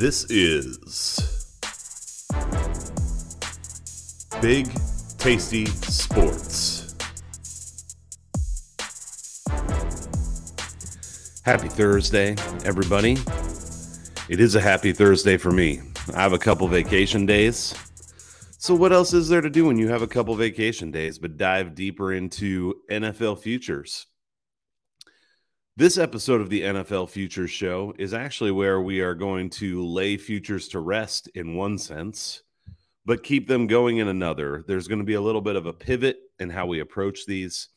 This is Big Tasty Sports. Happy Thursday, everybody. It is a happy Thursday for me. I have a couple vacation days. So, what else is there to do when you have a couple vacation days but dive deeper into NFL futures? This episode of the NFL Futures Show is actually where we are going to lay futures to rest in one sense, but keep them going in another. There's going to be a little bit of a pivot in how we approach these.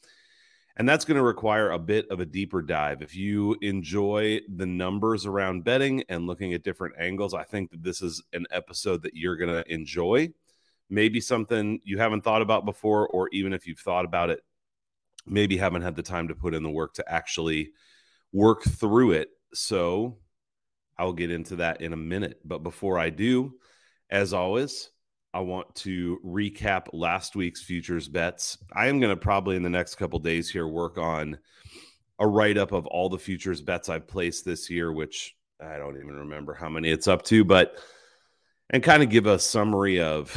And that's going to require a bit of a deeper dive. If you enjoy the numbers around betting and looking at different angles, I think that this is an episode that you're going to enjoy. Maybe something you haven't thought about before, or even if you've thought about it, maybe haven't had the time to put in the work to actually work through it. So I'll get into that in a minute. But before I do, as always, I want to recap last week's futures bets. I am going to probably in the next couple days here work on a write up of all the futures bets I've placed this year, which I don't even remember how many it's up to, but and kind of give a summary of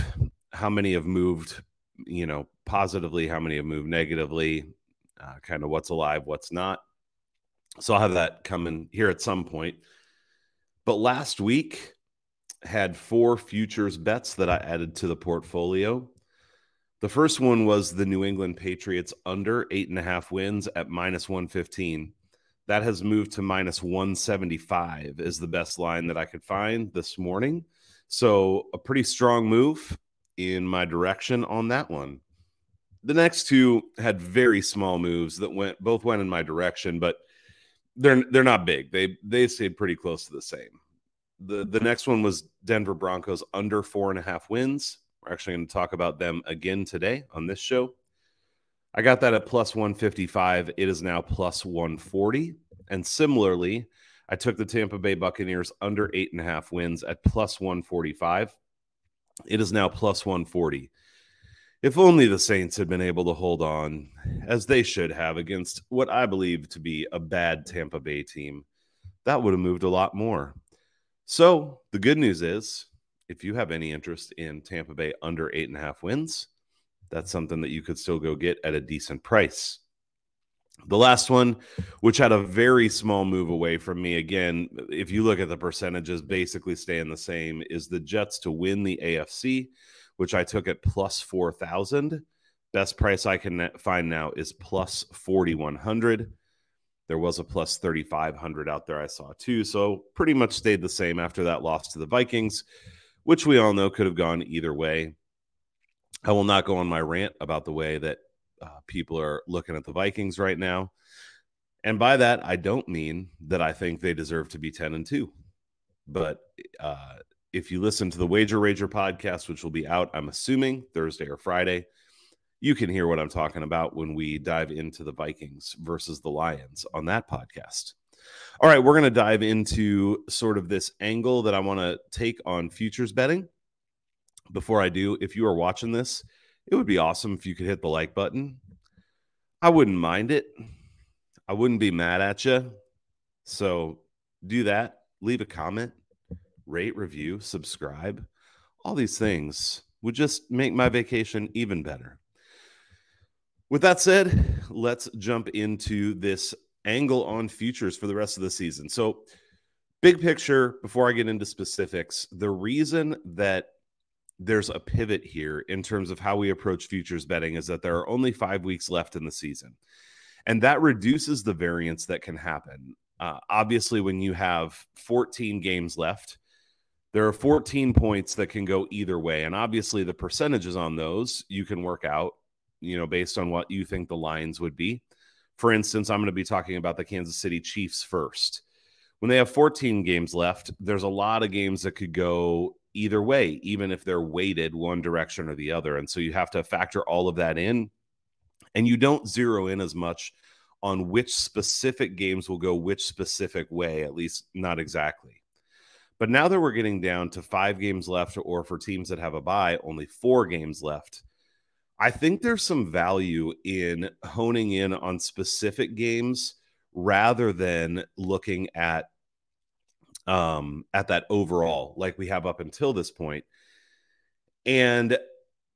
how many have moved, you know, positively, how many have moved negatively, uh, kind of what's alive, what's not. So I'll have that coming here at some point. But last week had four futures bets that I added to the portfolio. The first one was the New England Patriots under eight and a half wins at minus 115. That has moved to minus 175 is the best line that I could find this morning. So a pretty strong move in my direction on that one. The next two had very small moves that went both went in my direction, but they're they're not big. They they stayed pretty close to the same. The the next one was Denver Broncos under four and a half wins. We're actually going to talk about them again today on this show. I got that at plus 155. It is now plus 140. And similarly, I took the Tampa Bay Buccaneers under eight and a half wins at plus 145. It is now plus 140. If only the Saints had been able to hold on as they should have against what I believe to be a bad Tampa Bay team, that would have moved a lot more. So the good news is, if you have any interest in Tampa Bay under eight and a half wins, that's something that you could still go get at a decent price. The last one, which had a very small move away from me, again, if you look at the percentages, basically staying the same, is the Jets to win the AFC which I took at plus 4,000. Best price I can find now is plus 4,100. There was a plus 3,500 out there I saw too. So pretty much stayed the same after that loss to the Vikings, which we all know could have gone either way. I will not go on my rant about the way that uh, people are looking at the Vikings right now. And by that, I don't mean that I think they deserve to be 10 and 2. But uh, if you listen to the Wager Rager podcast, which will be out, I'm assuming Thursday or Friday, you can hear what I'm talking about when we dive into the Vikings versus the Lions on that podcast. All right, we're going to dive into sort of this angle that I want to take on futures betting. Before I do, if you are watching this, it would be awesome if you could hit the like button. I wouldn't mind it. I wouldn't be mad at you. So do that. Leave a comment rate, review, subscribe, all these things would just make my vacation even better. With that said, let's jump into this angle on futures for the rest of the season. So, big picture, before I get into specifics, the reason that there's a pivot here in terms of how we approach futures betting is that there are only five weeks left in the season. And that reduces the variance that can happen. Uh, obviously, when you have 14 games left, there are 14 points that can go either way. And obviously, the percentages on those you can work out, you know, based on what you think the lines would be. For instance, I'm going to be talking about the Kansas City Chiefs first. When they have 14 games left, there's a lot of games that could go either way, even if they're weighted one direction or the other. And so you have to factor all of that in. And you don't zero in as much on which specific games will go which specific way, at least not exactly. But now that we're getting down to five games left, or for teams that have a bye, only four games left, I think there's some value in honing in on specific games rather than looking at um, at that overall, like we have up until this point. And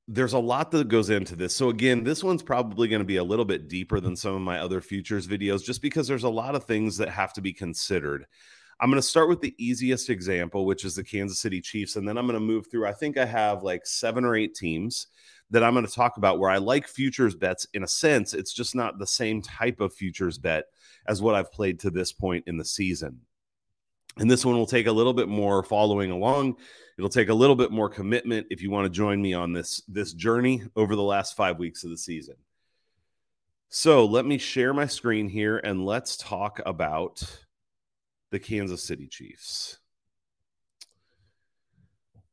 there's a lot that goes into this. So again, this one's probably going to be a little bit deeper than some of my other futures videos just because there's a lot of things that have to be considered. I'm going to start with the easiest example, which is the Kansas City Chiefs and then I'm going to move through I think I have like 7 or 8 teams that I'm going to talk about where I like futures bets in a sense, it's just not the same type of futures bet as what I've played to this point in the season. And this one will take a little bit more following along. It'll take a little bit more commitment if you want to join me on this this journey over the last 5 weeks of the season. So, let me share my screen here and let's talk about the Kansas City Chiefs.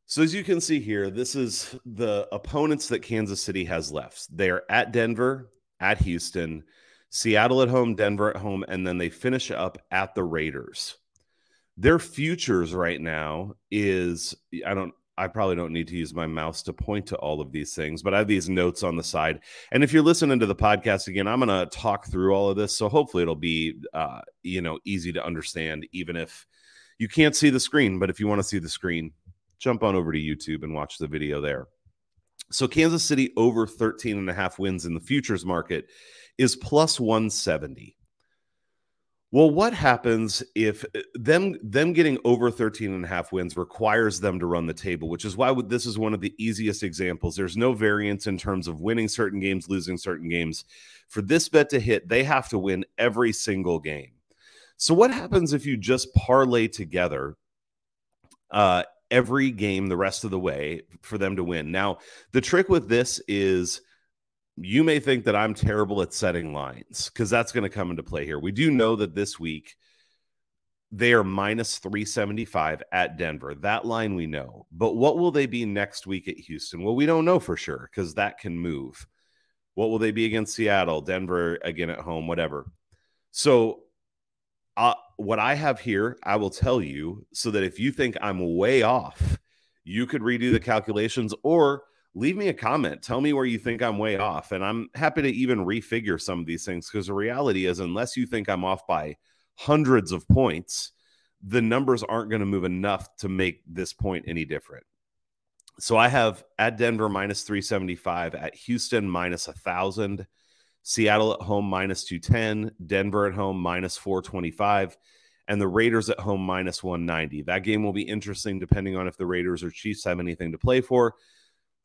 So, as you can see here, this is the opponents that Kansas City has left. They are at Denver, at Houston, Seattle at home, Denver at home, and then they finish up at the Raiders their futures right now is I don't I probably don't need to use my mouse to point to all of these things, but I have these notes on the side. And if you're listening to the podcast again, I'm going to talk through all of this, so hopefully it'll be uh, you know easy to understand, even if you can't see the screen. But if you want to see the screen, jump on over to YouTube and watch the video there. So Kansas City over 13 and a half wins in the futures market is plus 170. Well, what happens if uh, them them getting over 13 and a half wins requires them to run the table, which is why this is one of the easiest examples. There's no variance in terms of winning certain games, losing certain games. For this bet to hit, they have to win every single game. So what happens if you just parlay together uh, every game the rest of the way for them to win? Now, the trick with this is you may think that I'm terrible at setting lines because that's going to come into play here. We do know that this week they are minus 375 at Denver. That line we know. But what will they be next week at Houston? Well, we don't know for sure because that can move. What will they be against Seattle, Denver again at home, whatever? So, uh, what I have here, I will tell you so that if you think I'm way off, you could redo the calculations or leave me a comment. Tell me where you think I'm way off. And I'm happy to even refigure some of these things because the reality is, unless you think I'm off by hundreds of points, the numbers aren't going to move enough to make this point any different. So I have at Denver minus 375, at Houston minus 1,000, Seattle at home minus 210, Denver at home minus 425, and the Raiders at home minus 190. That game will be interesting depending on if the Raiders or Chiefs have anything to play for.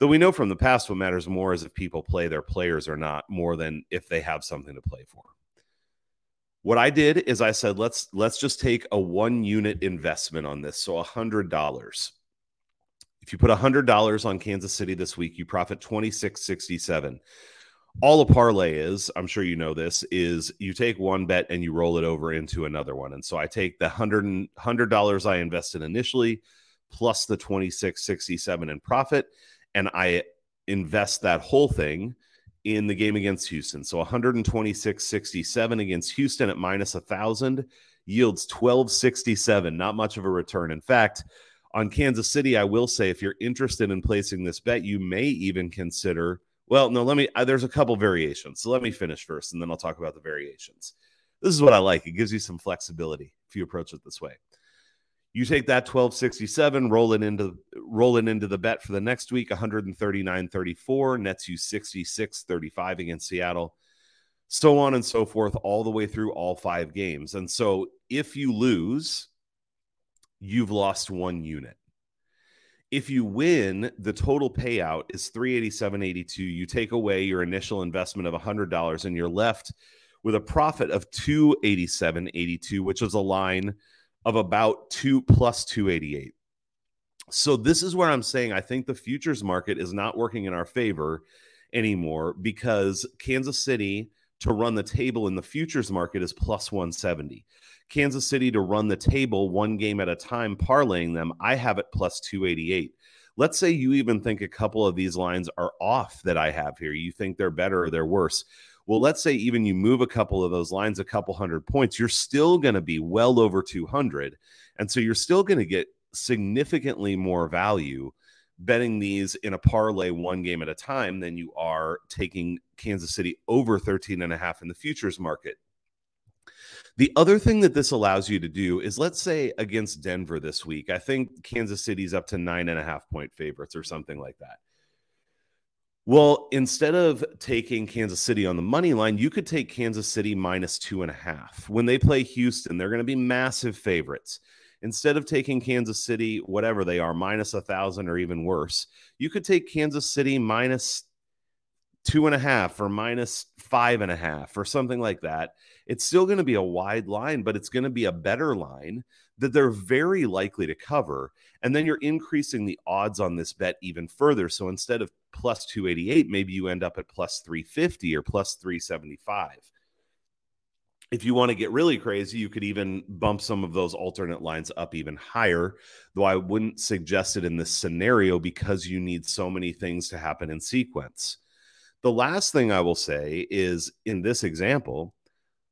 Though we know from the past what matters more is if people play their players or not, more than if they have something to play for. What I did is I said, let's let's just take a one unit investment on this. So a hundred dollars. If you put a hundred dollars on Kansas City this week, you profit 2667. All a parlay is, I'm sure you know this, is you take one bet and you roll it over into another one. And so I take the hundred hundred dollars I invested initially plus the 2667 in profit and I invest that whole thing in the game against Houston. So 126.67 against Houston at minus 1,000 yields 12.67. Not much of a return. In fact, on Kansas City, I will say if you're interested in placing this bet, you may even consider. Well, no, let me. Uh, there's a couple variations. So let me finish first and then I'll talk about the variations. This is what I like. It gives you some flexibility if you approach it this way. You take that 1267, roll it into roll it into the bet for the next week, 139.34, nets you 66.35 against Seattle, so on and so forth, all the way through all five games. And so if you lose, you've lost one unit. If you win, the total payout is 387.82. You take away your initial investment of $100 and you're left with a profit of 287.82, which is a line of about two plus 288. So this is where I'm saying I think the futures market is not working in our favor anymore because Kansas City to run the table in the futures market is plus 170. Kansas City to run the table one game at a time, parlaying them, I have it plus 288. Let's say you even think a couple of these lines are off that I have here. You think they're better or they're worse. Well, let's say even you move a couple of those lines a couple hundred points, you're still going to be well over 200. And so you're still going to get significantly more value betting these in a parlay one game at a time than you are taking Kansas City over 13 and a half in the futures market. The other thing that this allows you to do is let's say against Denver this week, I think Kansas City's up to nine and a half point favorites or something like that. Well, instead of taking Kansas City on the money line, you could take Kansas City minus two and a half. When they play Houston, they're going to be massive favorites. Instead of taking Kansas City, whatever they are, minus a thousand or even worse, you could take Kansas City minus two and a half or minus five and a half or something like that. It's still going to be a wide line, but it's going to be a better line that they're very likely to cover. And then you're increasing the odds on this bet even further. So instead of plus 288, maybe you end up at plus 350 or plus 375. If you want to get really crazy, you could even bump some of those alternate lines up even higher, though I wouldn't suggest it in this scenario because you need so many things to happen in sequence. The last thing I will say is in this example,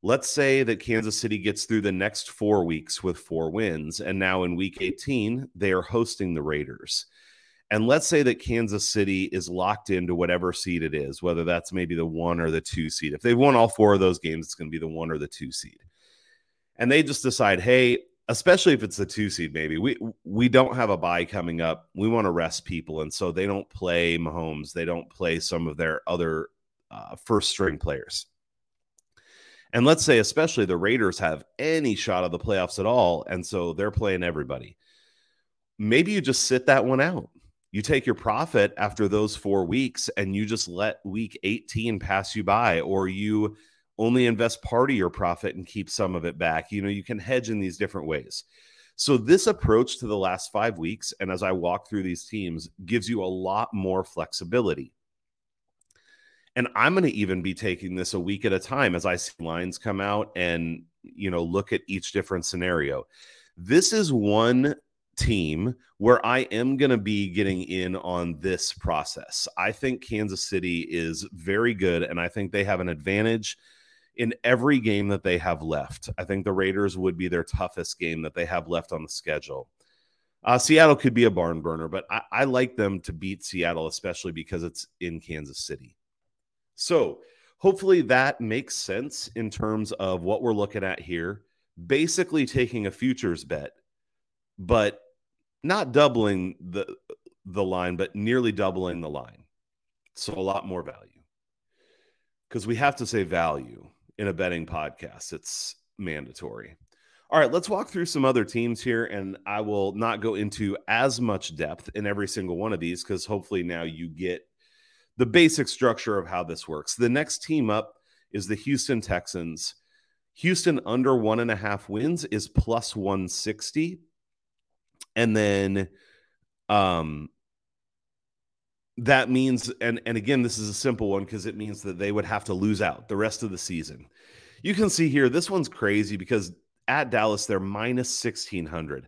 let's say that Kansas City gets through the next four weeks with four wins, and now in week 18, they are hosting the Raiders. And let's say that Kansas City is locked into whatever seed it is, whether that's maybe the one or the two seed. If they've won all four of those games, it's going to be the one or the two seed. And they just decide, hey, especially if it's the two seed, maybe we we don't have a bye coming up. We want to rest people, and so they don't play Mahomes. They don't play some of their other uh, first string players. And let's say, especially the Raiders have any shot of the playoffs at all, and so they're playing everybody. Maybe you just sit that one out you take your profit after those four weeks and you just let week 18 pass you by, or you only invest part of your profit and keep some of it back. You know, you can hedge in these different ways. So, this approach to the last five weeks, and as I walk through these teams, gives you a lot more flexibility. And I'm going to even be taking this a week at a time as I see lines come out and, you know, look at each different scenario. This is one team where I am going to be getting in on this process. I think Kansas City is very good, and I think they have an advantage in every game that they have left. I think the Raiders would be their toughest game that they have left on the schedule. Uh, Seattle could be a barn burner, but I, I like them to beat Seattle, especially because it's in Kansas City. So hopefully that makes sense in terms of what we're looking at here. Basically, taking a futures bet but not doubling the the line, but nearly doubling the line. So a lot more value. Because we have to say value in a betting podcast. It's mandatory. All right, let's walk through some other teams here, and I will not go into as much depth in every single one of these because hopefully now you get the basic structure of how this works. The next team up is the Houston Texans. Houston under one and a half wins is plus 160 and then um that means and and again this is a simple one because it means that they would have to lose out the rest of the season. You can see here this one's crazy because at dallas they're minus 1600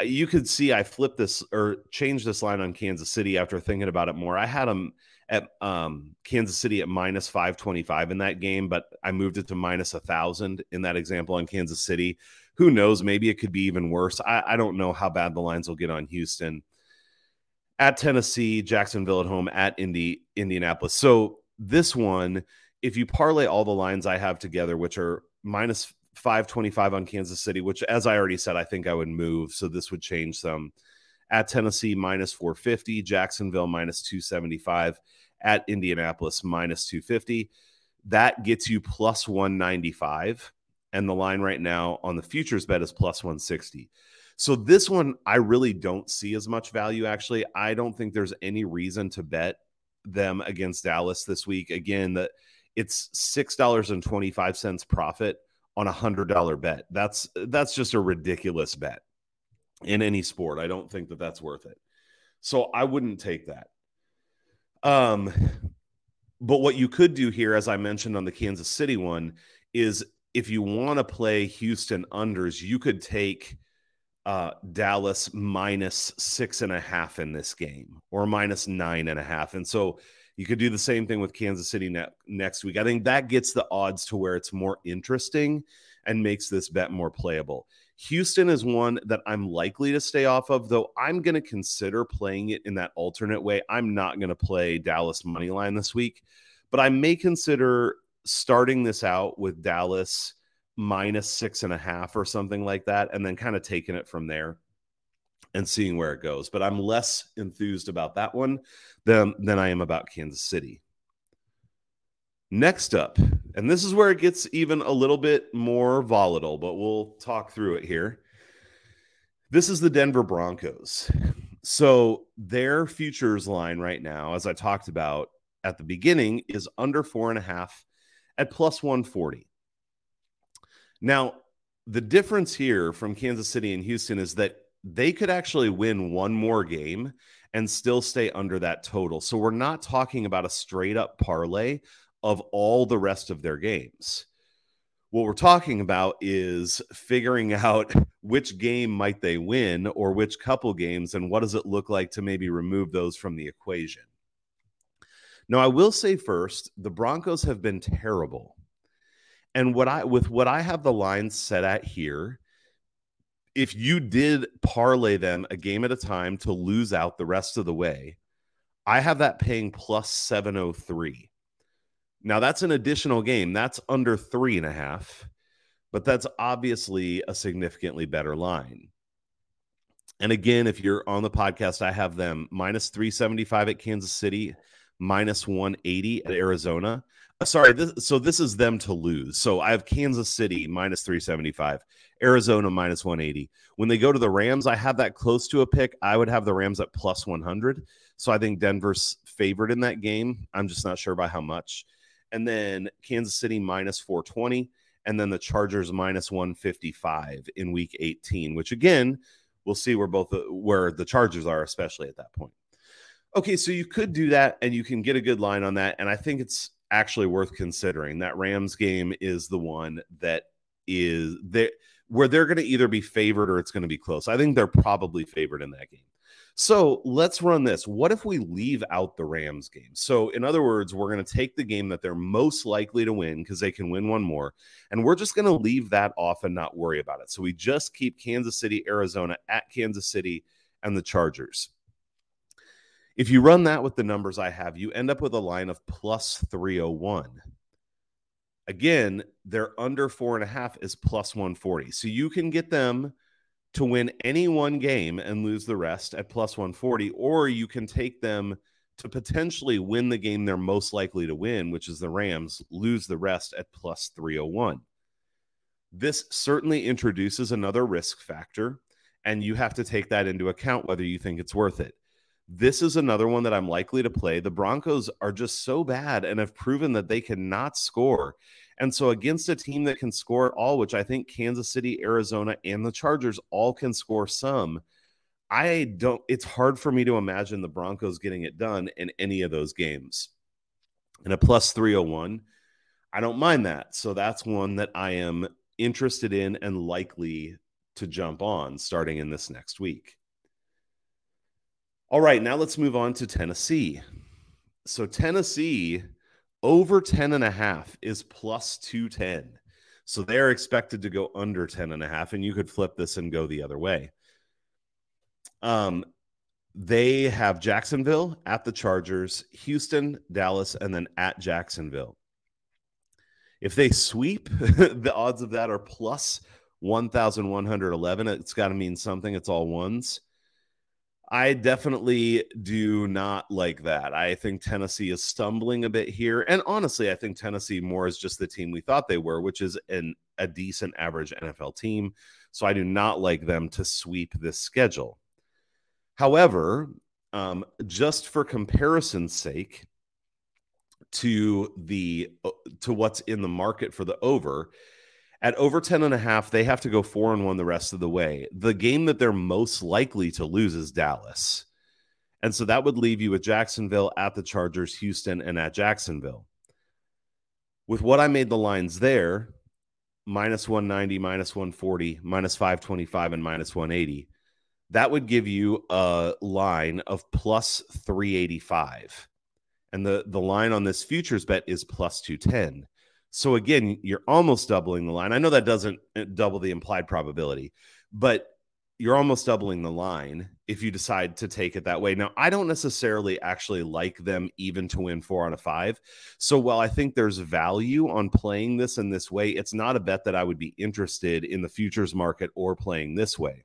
uh, you could see i flipped this or changed this line on kansas city after thinking about it more. I had them at um, kansas city at minus 525 in that game but i moved it to minus a thousand in that example on kansas city who knows? Maybe it could be even worse. I, I don't know how bad the lines will get on Houston. At Tennessee, Jacksonville at home, at Indy, Indianapolis. So this one, if you parlay all the lines I have together, which are minus 525 on Kansas City, which, as I already said, I think I would move. So this would change some. At Tennessee, minus 450. Jacksonville, minus 275. At Indianapolis, minus 250. That gets you plus 195 and the line right now on the futures bet is plus 160. So this one I really don't see as much value actually. I don't think there's any reason to bet them against Dallas this week. Again, that it's $6.25 profit on a $100 bet. That's that's just a ridiculous bet in any sport. I don't think that that's worth it. So I wouldn't take that. Um but what you could do here as I mentioned on the Kansas City one is if you want to play Houston unders, you could take uh, Dallas minus six and a half in this game or minus nine and a half. And so you could do the same thing with Kansas City ne- next week. I think that gets the odds to where it's more interesting and makes this bet more playable. Houston is one that I'm likely to stay off of, though I'm going to consider playing it in that alternate way. I'm not going to play Dallas money line this week, but I may consider starting this out with Dallas minus six and a half or something like that, and then kind of taking it from there and seeing where it goes. But I'm less enthused about that one than, than I am about Kansas City. Next up, and this is where it gets even a little bit more volatile, but we'll talk through it here. This is the Denver Broncos. So their futures line right now, as I talked about at the beginning, is under four and a half at plus 140. Now, the difference here from Kansas City and Houston is that they could actually win one more game and still stay under that total. So we're not talking about a straight up parlay of all the rest of their games. What we're talking about is figuring out which game might they win or which couple games and what does it look like to maybe remove those from the equation. Now, I will say first, the Broncos have been terrible. And what I with what I have the lines set at here, if you did parlay them a game at a time to lose out the rest of the way, I have that paying plus 703. Now that's an additional game. That's under three and a half, but that's obviously a significantly better line. And again, if you're on the podcast, I have them minus 375 at Kansas City, minus 180 at Arizona. Uh, sorry, this, so this is them to lose. So I have Kansas City minus 375, Arizona minus 180. When they go to the Rams, I have that close to a pick. I would have the Rams at plus 100. So I think Denver's favored in that game. I'm just not sure by how much. And then Kansas City minus 420. And then the Chargers minus 155 in week 18, which again, we'll see where both where the Chargers are, especially at that point. Okay, so you could do that and you can get a good line on that. And I think it's actually worth considering. That Rams game is the one that is there where they're going to either be favored or it's going to be close. I think they're probably favored in that game. So let's run this. What if we leave out the Rams game? So, in other words, we're going to take the game that they're most likely to win because they can win one more, and we're just going to leave that off and not worry about it. So, we just keep Kansas City, Arizona at Kansas City and the Chargers. If you run that with the numbers I have, you end up with a line of plus 301. Again, they're under four and a half is plus 140. So you can get them to win any one game and lose the rest at plus 140, or you can take them to potentially win the game they're most likely to win, which is the Rams, lose the rest at plus 301. This certainly introduces another risk factor, and you have to take that into account whether you think it's worth it. This is another one that I'm likely to play. The Broncos are just so bad and have proven that they cannot score. And so, against a team that can score at all, which I think Kansas City, Arizona, and the Chargers all can score some, I don't, it's hard for me to imagine the Broncos getting it done in any of those games. And a plus 301, I don't mind that. So, that's one that I am interested in and likely to jump on starting in this next week. All right, now let's move on to Tennessee. So Tennessee over 10 and a half is plus 210. So they're expected to go under 10 and a half and you could flip this and go the other way. Um they have Jacksonville at the Chargers, Houston, Dallas and then at Jacksonville. If they sweep, the odds of that are plus 1111. It's got to mean something. It's all ones. I definitely do not like that. I think Tennessee is stumbling a bit here. And honestly, I think Tennessee more is just the team we thought they were, which is an, a decent average NFL team. So I do not like them to sweep this schedule. However, um, just for comparison's sake to the uh, to what's in the market for the over, at over 10 and a half, they have to go four and one the rest of the way. The game that they're most likely to lose is Dallas. And so that would leave you with Jacksonville at the Chargers, Houston, and at Jacksonville. With what I made the lines there, minus 190, minus 140, minus 525, and minus 180, that would give you a line of plus 385. And the, the line on this futures bet is plus 210. So again, you're almost doubling the line. I know that doesn't uh, double the implied probability, but you're almost doubling the line. if you decide to take it that way. Now, I don't necessarily actually like them even to win four out of five. So while I think there's value on playing this in this way, it's not a bet that I would be interested in the futures market or playing this way.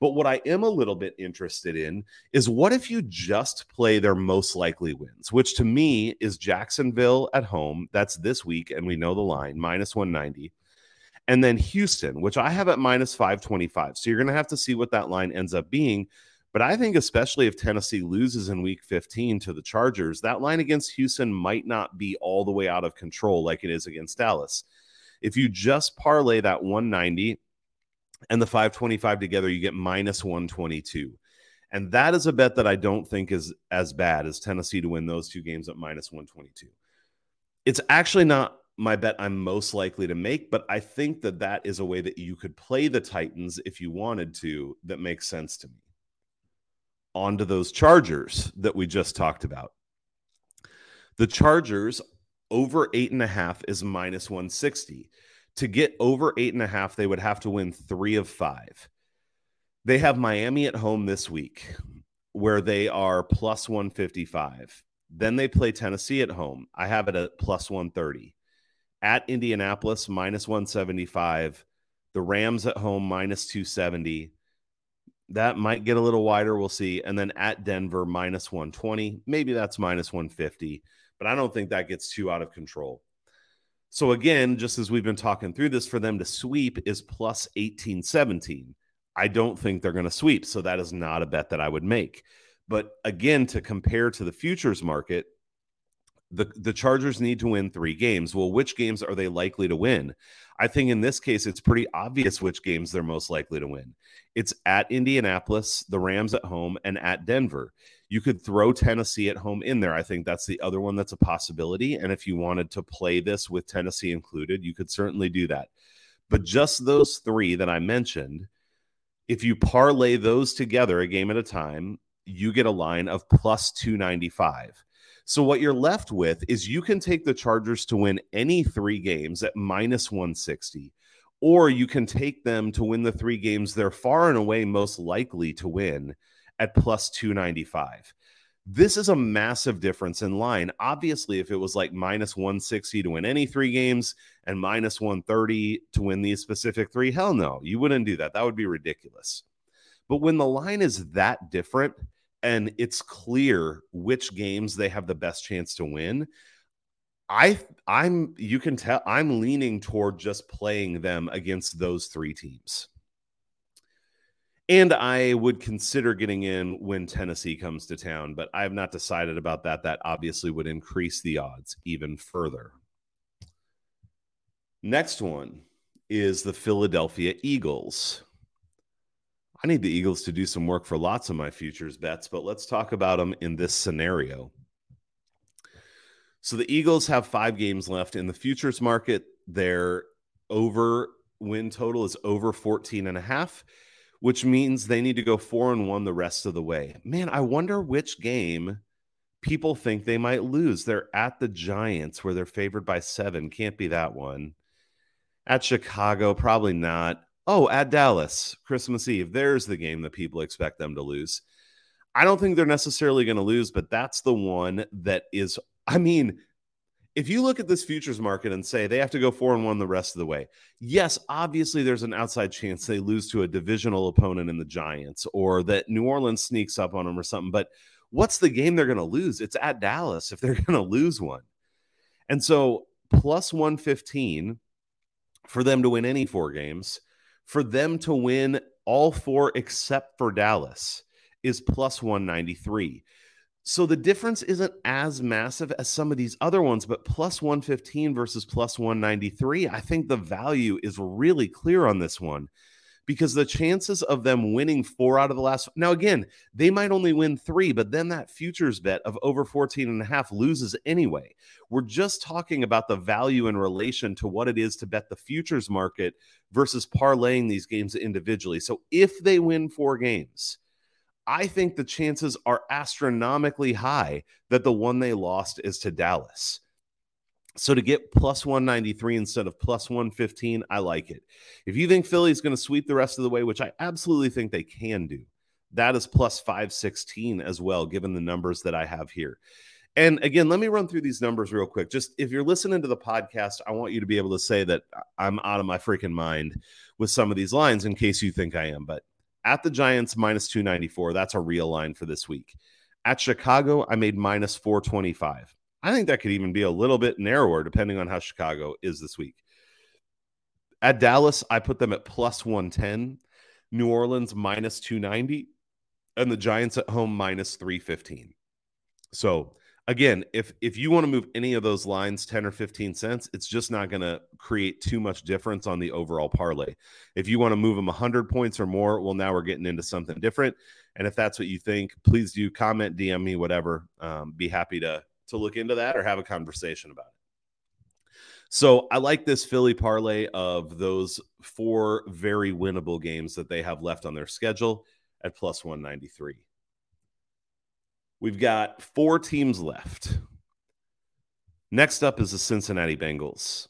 But what I am a little bit interested in is what if you just play their most likely wins, which to me is Jacksonville at home. That's this week. And we know the line minus 190 and then Houston, which I have at minus 525. So you're going to have to see what that line ends up being. But I think, especially if Tennessee loses in week 15 to the Chargers, that line against Houston might not be all the way out of control like it is against Dallas. If you just parlay that 190 and the 525 together, you get minus 122. And that is a bet that I don't think is as bad as Tennessee to win those two games at minus 122. It's actually not my bet I'm most likely to make, but I think that that is a way that you could play the Titans if you wanted to that makes sense to me. On to those Chargers that we just talked about. The Chargers over eight and a half is minus 160. To get over eight and a half, they would have to win three of five. They have Miami at home this week, where they are plus 155. Then they play Tennessee at home. I have it at plus 130 at Indianapolis minus 175, the Rams at home minus 270. That might get a little wider. We'll see. And then at Denver minus 120. Maybe that's minus 150, but I don't think that gets too out of control. So, again, just as we've been talking through this, for them to sweep is plus 1817. I don't think they're going to sweep. So, that is not a bet that I would make. But again, to compare to the futures market, the the Chargers need to win 3 games. Well, which games are they likely to win? I think in this case it's pretty obvious which games they're most likely to win. It's at Indianapolis, the Rams at home and at Denver. You could throw Tennessee at home in there. I think that's the other one that's a possibility and if you wanted to play this with Tennessee included, you could certainly do that. But just those 3 that I mentioned, if you parlay those together a game at a time, you get a line of plus 295 so what you're left with is you can take the Chargers to win any three games at minus 160, or you can take them to win the three games they're far and away most likely to win at plus 295. This is a massive difference in line. Obviously, if it was like minus 160 to win any three games and minus 130 to win these specific three, hell no, you wouldn't do that. That would be ridiculous. But when the line is that different, and it's clear which games they have the best chance to win. I I'm you can tell I'm leaning toward just playing them against those three teams. And I would consider getting in when Tennessee comes to town, but I have not decided about that. That obviously would increase the odds even further. Next one is the Philadelphia Eagles. I need the Eagles to do some work for lots of my futures bets, but let's talk about them in this scenario. So the Eagles have five games left in the futures market. Their over win total is over 14 and a half, which means they need to go four and one the rest of the way. Man, I wonder which game people think they might lose. They're at the Giants where they're favored by seven. Can't be that one. At Chicago, probably not. Oh, at Dallas, Christmas Eve. There's the game that people expect them to lose. I don't think they're necessarily going to lose, but that's the one that is. I mean, if you look at this futures market and say they have to go four and one the rest of the way, yes, obviously there's an outside chance they lose to a divisional opponent in the Giants or that New Orleans sneaks up on them or something. But what's the game they're going to lose? It's at Dallas if they're going to lose one. And so plus 115 for them to win any four games for them to win all four except for Dallas is plus 193. So the difference isn't as massive as some of these other ones, but plus 115 versus plus 193, I think the value is really clear on this one because the chances of them winning four out of the last now again they might only win three but then that futures bet of over 14 and a half loses anyway we're just talking about the value in relation to what it is to bet the futures market versus parlaying these games individually so if they win four games I think the chances are astronomically high that the one they lost is to Dallas. So to get plus 193 instead of plus 115, I like it. If you think Philly's going to sweep the rest of the way, which I absolutely think they can do, That is plus 516 as well, given the numbers that I have here. And again, let me run through these numbers real quick. Just if you're listening to the podcast, I want you to be able to say that I'm out of my freaking mind with some of these lines in case you think I am. But at the Giants, minus 294, that's a real line for this week. At Chicago, I made minus 425. I think that could even be a little bit narrower depending on how Chicago is this week. At Dallas, I put them at plus 110, New Orleans minus 290, and the Giants at home minus 315. So, again, if if you want to move any of those lines 10 or 15 cents, it's just not going to create too much difference on the overall parlay. If you want to move them 100 points or more, well now we're getting into something different. And if that's what you think, please do comment, DM me, whatever. Um, be happy to to look into that or have a conversation about it. So I like this Philly parlay of those four very winnable games that they have left on their schedule at plus 193. We've got four teams left. Next up is the Cincinnati Bengals.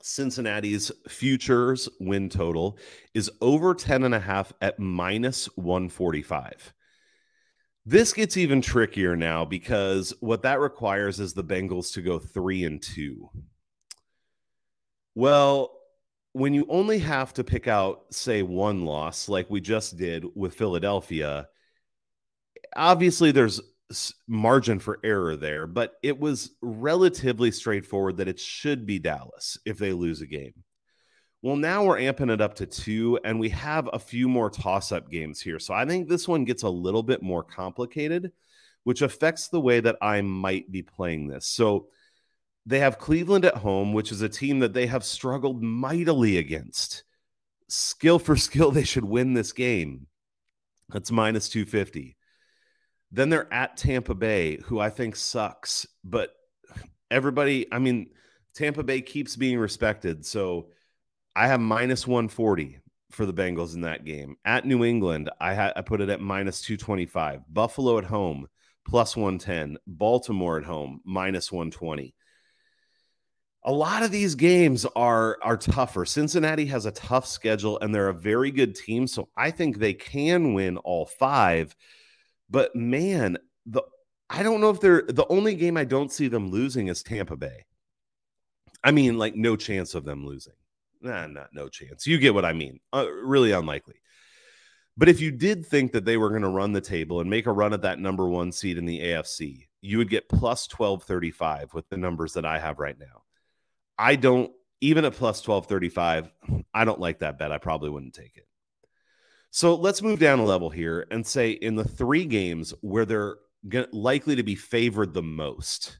Cincinnati's futures win total is over 10 and a half at minus 145. This gets even trickier now because what that requires is the Bengals to go 3 and 2. Well, when you only have to pick out, say, one loss, like we just did with Philadelphia, obviously there's margin for error there, but it was relatively straightforward that it should be Dallas if they lose a game. Well, now we're amping it up to two, and we have a few more toss up games here. So I think this one gets a little bit more complicated, which affects the way that I might be playing this. So they have Cleveland at home, which is a team that they have struggled mightily against. Skill for skill, they should win this game. That's minus 250. Then they're at Tampa Bay, who I think sucks, but everybody, I mean, Tampa Bay keeps being respected. So I have minus 140 for the Bengals in that game. At New England, I had I put it at minus 225. Buffalo at home, plus 110. Baltimore at home, minus 120 a lot of these games are are tougher. Cincinnati has a tough schedule and they're a very good team, so I think they can win all 5. But man, the I don't know if they're the only game I don't see them losing is Tampa Bay. I mean, like no chance of them losing. Nah, not no chance. You get what I mean. Uh, really unlikely. But if you did think that they were going to run the table and make a run at that number one seed in the AFC, you would get plus 1235 with the numbers that I have right now. I don't even at plus 1235, I don't like that bet. I probably wouldn't take it. So let's move down a level here and say in the three games where they're likely to be favored the most.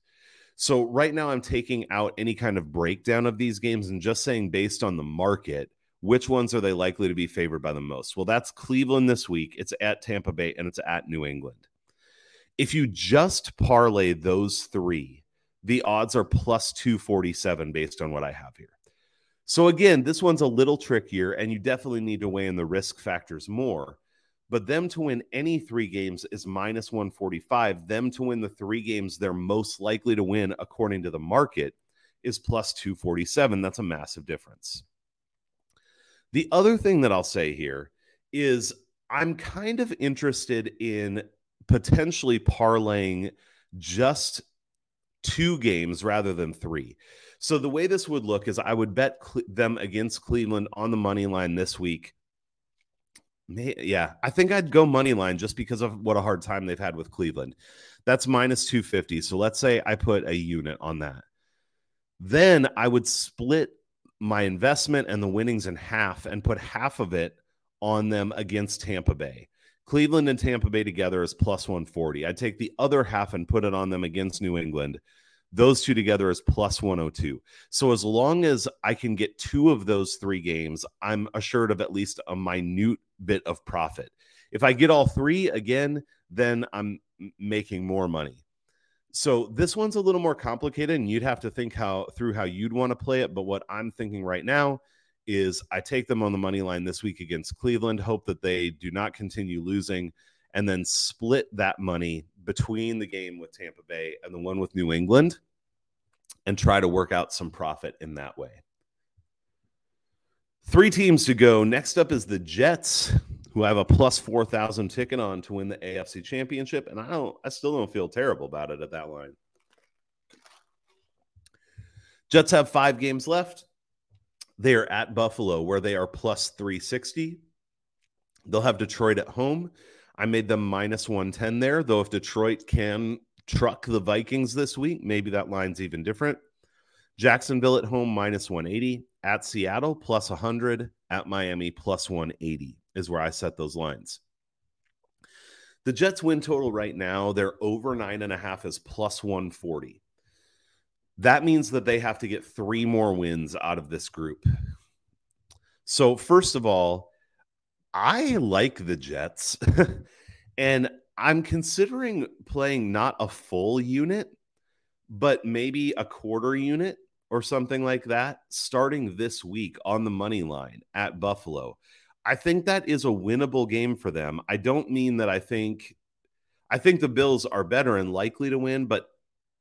So right now I'm taking out any kind of breakdown of these games and just saying based on the market, which ones are they likely to be favored by the most? Well, that's Cleveland this week. It's at Tampa Bay and it's at New England. If you just parlay those three, the odds are plus 247 based on what I have here. So again, this one's a little trickier, and you definitely need to weigh in the risk factors more. But them to win any three games is minus 145. Them to win the three games they're most likely to win, according to the market, is plus 247. That's a massive difference. The other thing that I'll say here is I'm kind of interested in potentially parlaying just two games rather than three. So the way this would look is I would bet them against Cleveland on the money line this week. Yeah, I think I'd go money line just because of what a hard time they've had with Cleveland. That's minus 250. So let's say I put a unit on that. Then I would split my investment and the winnings in half and put half of it on them against Tampa Bay. Cleveland and Tampa Bay together is plus 140. I'd take the other half and put it on them against New England. Those two together is plus 102. So as long as I can get two of those three games, I'm assured of at least a minute bit of profit. If I get all three again, then I'm making more money. So this one's a little more complicated and you'd have to think how through how you'd want to play it, but what I'm thinking right now is I take them on the money line this week against Cleveland, hope that they do not continue losing, and then split that money between the game with Tampa Bay and the one with New England and try to work out some profit in that way. Three teams to go. Next up is the Jets, who have a plus 4,000 ticket on to win the AFC championship. And I don't, I still don't feel terrible about it at that line. Jets have five games left. They are at Buffalo, where they are plus 360. They'll have Detroit at home. I made them minus 110 there, though if Detroit can truck the Vikings this week, maybe that line's even different. Jacksonville at home minus 180, at Seattle plus 100, at Miami plus 180 is where I set those lines. The Jets win total right now, they're over nine and a half is plus 140. That means that they have to get three more wins out of this group. So, first of all, I like the Jets, and I'm considering playing not a full unit, but maybe a quarter unit or something like that starting this week on the money line at Buffalo. I think that is a winnable game for them. I don't mean that I think I think the Bills are better and likely to win, but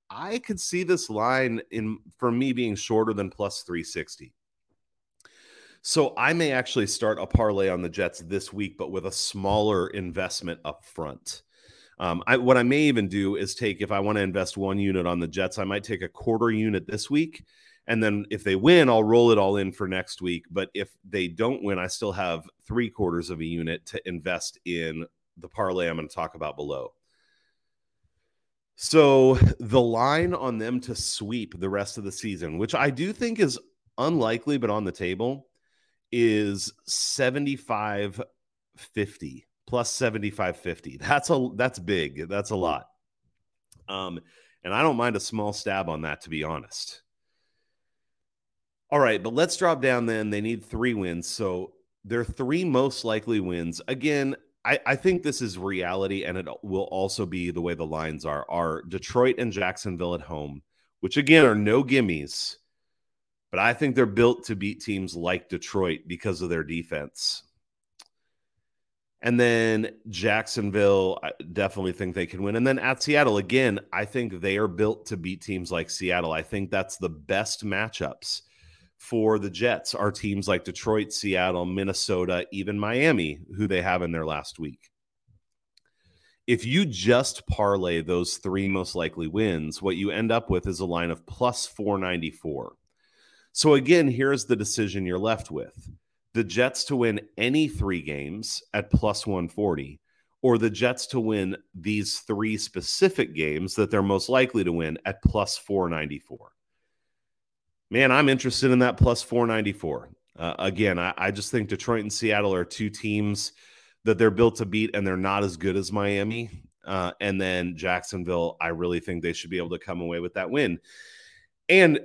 I could see this line in for me being shorter than plus 360. So I may actually start a parlay on the Jets this week, but with a smaller investment up front. Um, I, what I may even do is take if I want to invest one unit on the Jets, I might take a quarter unit this week, and then if they win, I'll roll it all in for next week. But if they don't win, I still have three quarters of a unit to invest in the parlay I'm going to talk about below. So the line on them to sweep the rest of the season, which I do think is unlikely, but on the table, is 75 50 plus 75 50. That's a that's big. That's a lot. Um, and I don't mind a small stab on that, to be honest. All right, but let's drop down then. They need three wins. So their three most likely wins. Again, I, I think this is reality, and it will also be the way the lines are. Are Detroit and Jacksonville at home, which again are no gimmies, but I think they're built to beat teams like Detroit because of their defense. And then Jacksonville, I definitely think they can win. And then at Seattle, again, I think they are built to beat teams like Seattle. I think that's the best matchups for the Jets are teams like Detroit, Seattle, Minnesota, even Miami, who they have in their last week. If you just parlay those three most likely wins, what you end up with is a line of plus 494. So, again, here's the decision you're left with the Jets to win any three games at plus 140, or the Jets to win these three specific games that they're most likely to win at plus 494. Man, I'm interested in that plus 494. Uh, again, I, I just think Detroit and Seattle are two teams that they're built to beat, and they're not as good as Miami. Uh, and then Jacksonville, I really think they should be able to come away with that win. And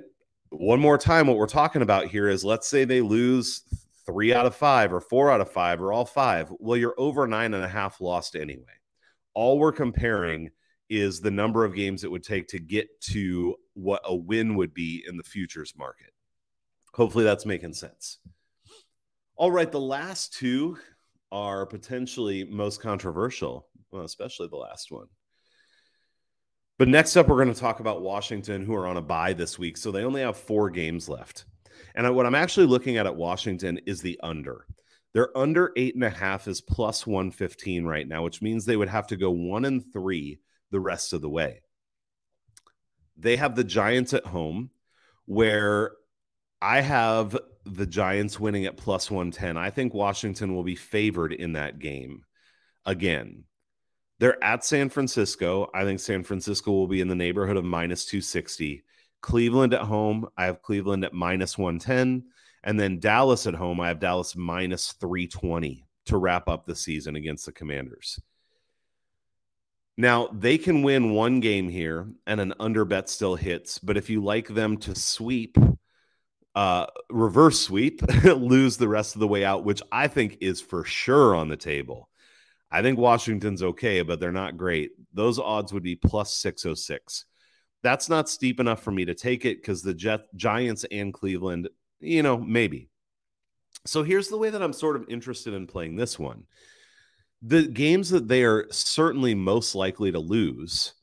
one more time, what we're talking about here is let's say they lose three out of five or four out of five or all five. Well, you're over nine and a half lost anyway. All we're comparing is the number of games it would take to get to what a win would be in the futures market. Hopefully that's making sense. All right, the last two are potentially most controversial, well, especially the last one. But next up, we're going to talk about Washington, who are on a bye this week. So they only have four games left. And what I'm actually looking at at Washington is the under. They're under eight and a half is plus 115 right now, which means they would have to go one and three the rest of the way. They have the Giants at home, where I have the Giants winning at plus 110. I think Washington will be favored in that game again. They're at San Francisco. I think San Francisco will be in the neighborhood of minus 260. Cleveland at home, I have Cleveland at minus 110. And then Dallas at home, I have Dallas minus 320 to wrap up the season against the Commanders. Now, they can win one game here and an under bet still hits. But if you like them to sweep, uh, reverse sweep, lose the rest of the way out, which I think is for sure on the table. I think Washington's okay, but they're not great. Those odds would be plus 606. That's not steep enough for me to take it because the Jet, Giants and Cleveland, you know, maybe. So here's the way that I'm sort of interested in playing this one. The games that they are certainly most likely to lose,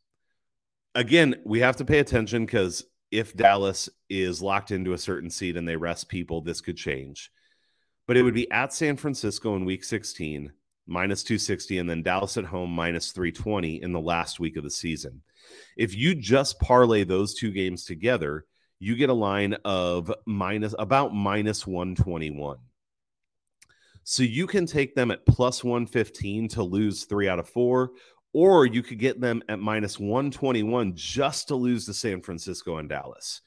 again, we have to pay attention because if Dallas is locked into a certain seat and they rest people, this could change. But it would be at San Francisco in week 16, minus 260, and then Dallas at home minus 320 in the last week of the season. If you just parlay those two games together, you get a line of minus about minus 121. So you can take them at plus 115 to lose three out of four, or you could get them at minus 121 just to lose to San Francisco and Dallas.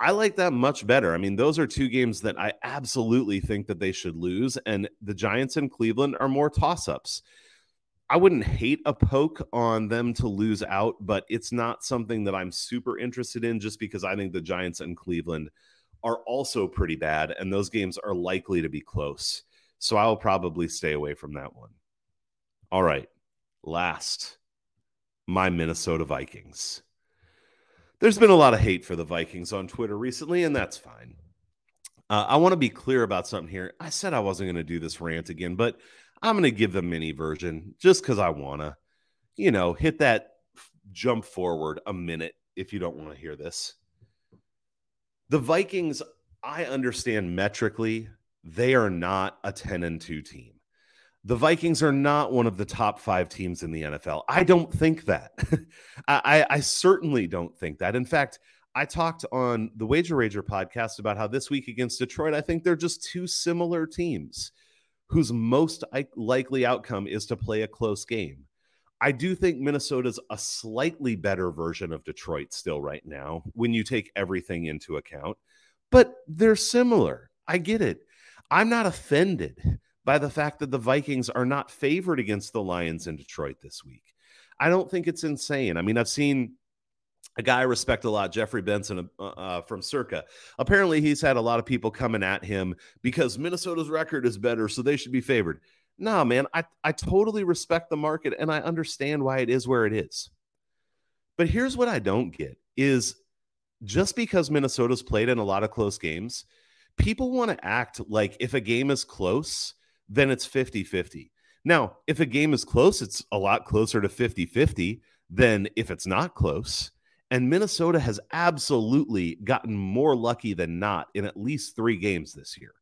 I like that much better. I mean, those are two games that I absolutely think that they should lose, and the Giants and Cleveland are more toss ups. I wouldn't hate a poke on them to lose out, but it's not something that I'm super interested in just because I think the Giants and Cleveland are also pretty bad, and those games are likely to be close. So I'll probably stay away from that one. All right. Last, my Minnesota Vikings. There's been a lot of hate for the Vikings on Twitter recently, and that's fine. Uh, I want to be clear about something here. I said I wasn't going to do this rant again, but I'm going to give the mini version just because I want to, you know, hit that jump forward a minute if you don't want to hear this. The Vikings, I understand metrically, they are not a 10 and 2 team. The Vikings are not one of the top five teams in the NFL. I don't think that. I, I, certainly don't think that. In fact, I talked on the Wager Rager podcast about how this week against Detroit, I think they're just two similar teams whose most likely outcome is to play a close game. I do think Minnesota's a slightly better version of Detroit still right now when you take everything into account, but they're similar. I get it. I'm not offended by the fact that the Vikings are not favored against the Lions in Detroit this week. I don't think it's insane. I mean, I've seen a guy I respect a lot, Jeffrey Benson uh, uh, from Circa. Apparently, he's had a lot of people coming at him because Minnesota's record is better, so they should be favored. No, man, I, I totally respect the market and I understand why it is where it is. But here's what I don't get is just because Minnesota's played in a lot of close games, people want to act like if a game is close, then it's 50 50. Now, if a game is close, it's a lot closer to 50 50 than if it's not close. And Minnesota has absolutely gotten more lucky than not in at least three games this year.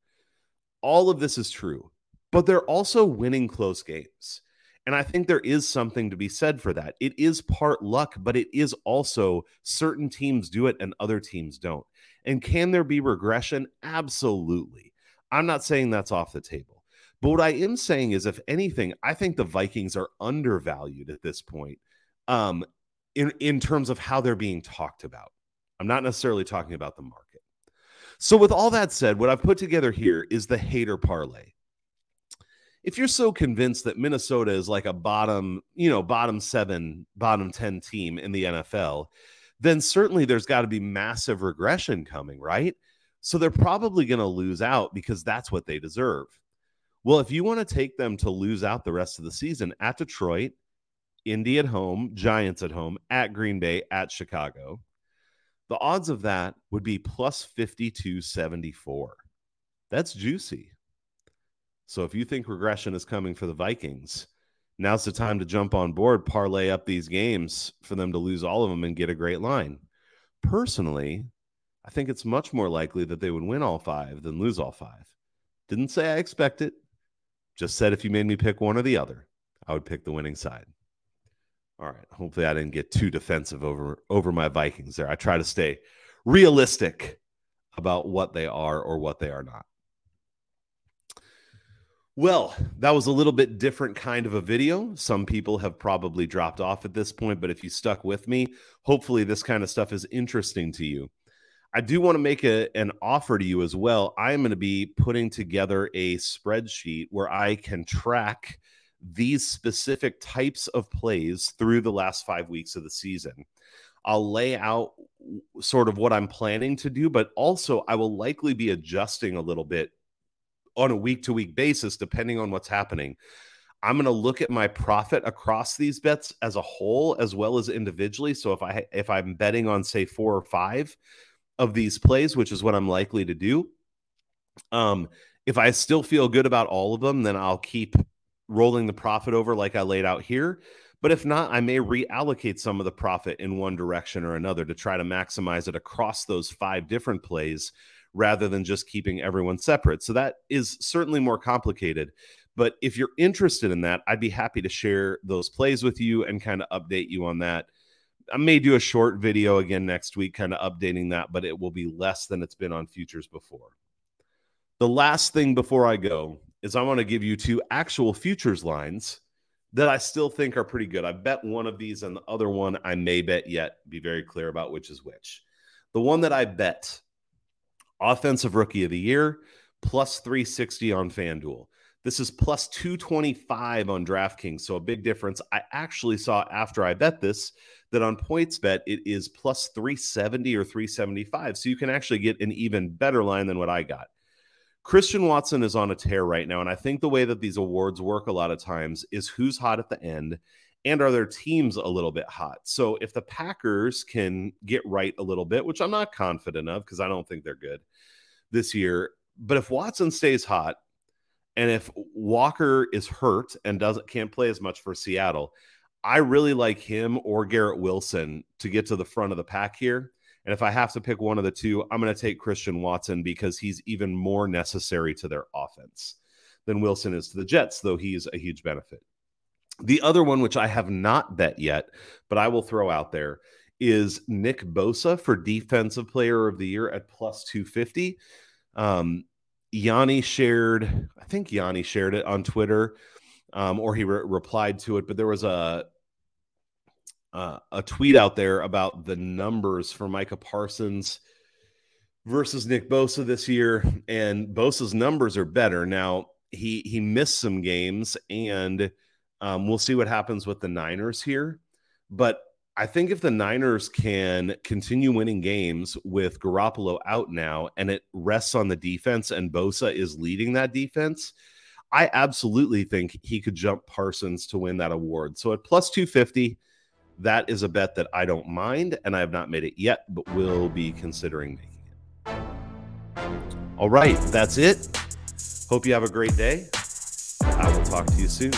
All of this is true, but they're also winning close games. And I think there is something to be said for that. It is part luck, but it is also certain teams do it and other teams don't. And can there be regression? Absolutely. I'm not saying that's off the table. But what I am saying is, if anything, I think the Vikings are undervalued at this point um, in, in terms of how they're being talked about. I'm not necessarily talking about the market. So, with all that said, what I've put together here is the hater parlay. If you're so convinced that Minnesota is like a bottom, you know, bottom seven, bottom 10 team in the NFL, then certainly there's got to be massive regression coming, right? So they're probably going to lose out because that's what they deserve. Well, if you want to take them to lose out the rest of the season at Detroit, Indy at home, Giants at home, at Green Bay, at Chicago, the odds of that would be plus 5274. That's juicy. So if you think regression is coming for the Vikings, now's the time to jump on board, parlay up these games for them to lose all of them and get a great line. Personally, I think it's much more likely that they would win all five than lose all five. Didn't say I expect it, just said if you made me pick one or the other, I would pick the winning side. All right. Hopefully I didn't get too defensive over over my Vikings there. I try to stay realistic about what they are or what they are not. Well, that was a little bit different kind of a video. Some people have probably dropped off at this point, but if you stuck with me, hopefully this kind of stuff is interesting to you. I do want to make a, an offer to you as well. I am going to be putting together a spreadsheet where I can track these specific types of plays through the last five weeks of the season. I'll lay out sort of what I'm planning to do, but also I will likely be adjusting a little bit on a week to week basis, depending on what's happening. I'm going to look at my profit across these bets as a whole as well as individually. So if I if I'm betting on say four or five, of these plays, which is what I'm likely to do. Um, if I still feel good about all of them, then I'll keep rolling the profit over like I laid out here. But if not, I may reallocate some of the profit in one direction or another to try to maximize it across those five different plays rather than just keeping everyone separate. So that is certainly more complicated. But if you're interested in that, I'd be happy to share those plays with you and kind of update you on that. I may do a short video again next week, kind of updating that, but it will be less than it's been on futures before. The last thing before I go is I want to give you two actual futures lines that I still think are pretty good. I bet one of these and the other one I may bet yet, be very clear about which is which. The one that I bet, offensive rookie of the year, plus 360 on FanDuel. This is plus 225 on DraftKings. So a big difference. I actually saw after I bet this that on PointsBet it is plus 370 or 375. So you can actually get an even better line than what I got. Christian Watson is on a tear right now. And I think the way that these awards work a lot of times is who's hot at the end and are their teams a little bit hot. So if the Packers can get right a little bit, which I'm not confident of because I don't think they're good this year, but if Watson stays hot, and if Walker is hurt and doesn't can't play as much for Seattle, I really like him or Garrett Wilson to get to the front of the pack here. And if I have to pick one of the two, I'm going to take Christian Watson because he's even more necessary to their offense than Wilson is to the Jets, though he's a huge benefit. The other one, which I have not bet yet, but I will throw out there, is Nick Bosa for Defensive Player of the Year at plus 250. Um, Yanni shared, I think Yanni shared it on Twitter, um, or he re- replied to it. But there was a uh, a tweet out there about the numbers for Micah Parsons versus Nick Bosa this year, and Bosa's numbers are better now. He he missed some games, and um, we'll see what happens with the Niners here. But I think if the Niners can continue winning games with Garoppolo out now and it rests on the defense and Bosa is leading that defense, I absolutely think he could jump Parsons to win that award. So at plus 250, that is a bet that I don't mind and I have not made it yet, but will be considering making it. All right, that's it. Hope you have a great day. I will talk to you soon.